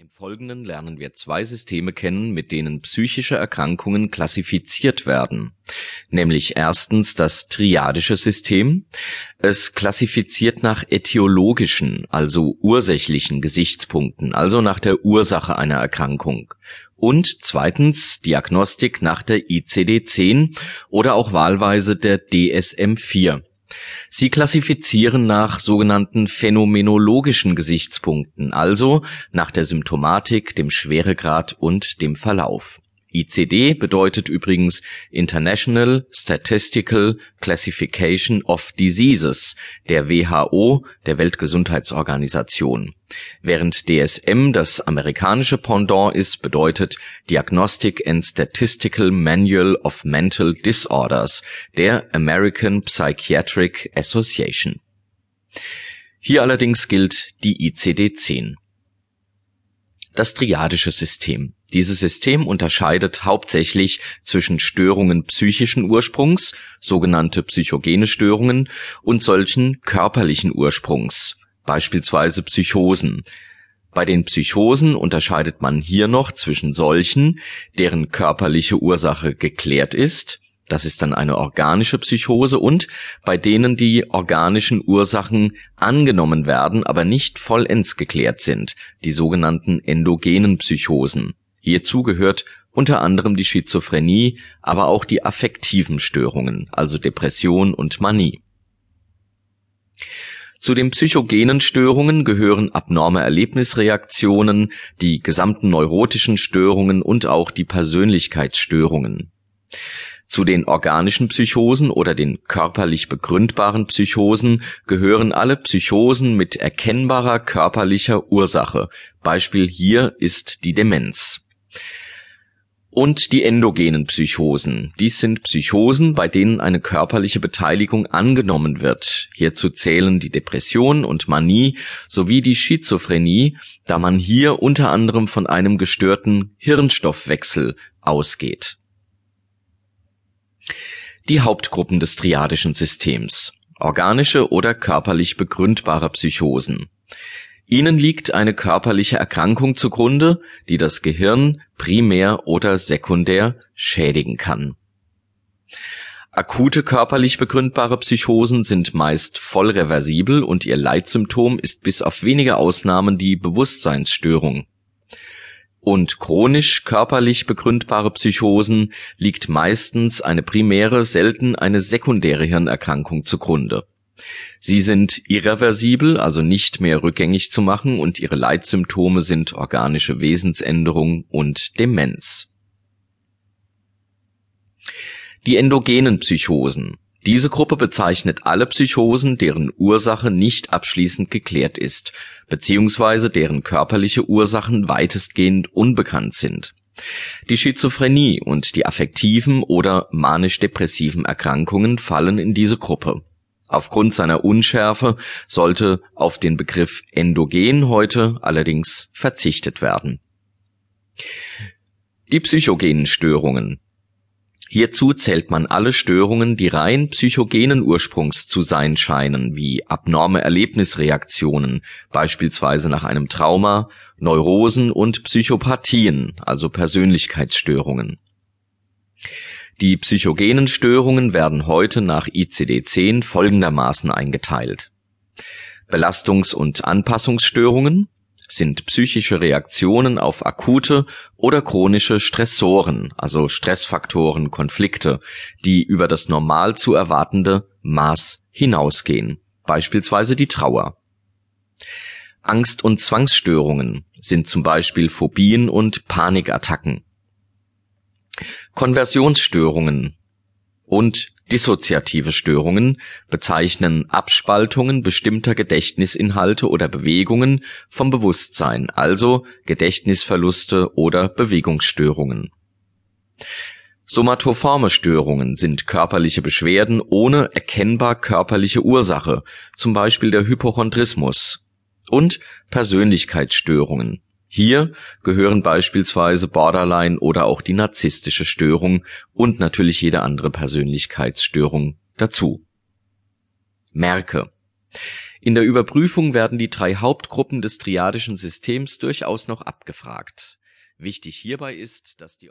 Im Folgenden lernen wir zwei Systeme kennen, mit denen psychische Erkrankungen klassifiziert werden, nämlich erstens das triadische System. Es klassifiziert nach ätiologischen, also ursächlichen Gesichtspunkten, also nach der Ursache einer Erkrankung. Und zweitens Diagnostik nach der ICD-10 oder auch wahlweise der DSM-4. Sie klassifizieren nach sogenannten phänomenologischen Gesichtspunkten, also nach der Symptomatik, dem Schweregrad und dem Verlauf ICD bedeutet übrigens International Statistical Classification of Diseases der WHO, der Weltgesundheitsorganisation, während DSM das amerikanische Pendant ist, bedeutet Diagnostic and Statistical Manual of Mental Disorders der American Psychiatric Association. Hier allerdings gilt die ICD-10 das triadische System. Dieses System unterscheidet hauptsächlich zwischen Störungen psychischen Ursprungs, sogenannte psychogene Störungen, und solchen körperlichen Ursprungs, beispielsweise Psychosen. Bei den Psychosen unterscheidet man hier noch zwischen solchen, deren körperliche Ursache geklärt ist das ist dann eine organische Psychose und bei denen die organischen Ursachen angenommen werden, aber nicht vollends geklärt sind, die sogenannten endogenen Psychosen. Hierzu gehört unter anderem die Schizophrenie, aber auch die affektiven Störungen, also Depression und Manie. Zu den psychogenen Störungen gehören abnorme Erlebnisreaktionen, die gesamten neurotischen Störungen und auch die Persönlichkeitsstörungen. Zu den organischen Psychosen oder den körperlich begründbaren Psychosen gehören alle Psychosen mit erkennbarer körperlicher Ursache, Beispiel hier ist die Demenz. Und die endogenen Psychosen. Dies sind Psychosen, bei denen eine körperliche Beteiligung angenommen wird. Hierzu zählen die Depression und Manie sowie die Schizophrenie, da man hier unter anderem von einem gestörten Hirnstoffwechsel ausgeht die Hauptgruppen des triadischen Systems: organische oder körperlich begründbare Psychosen. Ihnen liegt eine körperliche Erkrankung zugrunde, die das Gehirn primär oder sekundär schädigen kann. Akute körperlich begründbare Psychosen sind meist voll reversibel und ihr Leitsymptom ist bis auf wenige Ausnahmen die Bewusstseinsstörung und chronisch körperlich begründbare Psychosen liegt meistens eine primäre, selten eine sekundäre Hirnerkrankung zugrunde. Sie sind irreversibel, also nicht mehr rückgängig zu machen und ihre Leitsymptome sind organische Wesensänderung und Demenz. Die endogenen Psychosen diese Gruppe bezeichnet alle Psychosen, deren Ursache nicht abschließend geklärt ist, beziehungsweise deren körperliche Ursachen weitestgehend unbekannt sind. Die Schizophrenie und die affektiven oder manisch-depressiven Erkrankungen fallen in diese Gruppe. Aufgrund seiner Unschärfe sollte auf den Begriff endogen heute allerdings verzichtet werden. Die psychogenen Störungen Hierzu zählt man alle Störungen, die rein psychogenen Ursprungs zu sein scheinen, wie abnorme Erlebnisreaktionen, beispielsweise nach einem Trauma, Neurosen und Psychopathien, also Persönlichkeitsstörungen. Die psychogenen Störungen werden heute nach ICD-10 folgendermaßen eingeteilt: Belastungs und Anpassungsstörungen sind psychische Reaktionen auf akute oder chronische Stressoren, also Stressfaktoren, Konflikte, die über das normal zu erwartende Maß hinausgehen, beispielsweise die Trauer. Angst- und Zwangsstörungen sind zum Beispiel Phobien und Panikattacken. Konversionsstörungen und Dissoziative Störungen bezeichnen Abspaltungen bestimmter Gedächtnisinhalte oder Bewegungen vom Bewusstsein, also Gedächtnisverluste oder Bewegungsstörungen. Somatoforme Störungen sind körperliche Beschwerden ohne erkennbar körperliche Ursache, zum Beispiel der Hypochondrismus, und Persönlichkeitsstörungen hier gehören beispielsweise Borderline oder auch die narzisstische Störung und natürlich jede andere Persönlichkeitsstörung dazu. Merke In der Überprüfung werden die drei Hauptgruppen des triadischen Systems durchaus noch abgefragt. Wichtig hierbei ist, dass die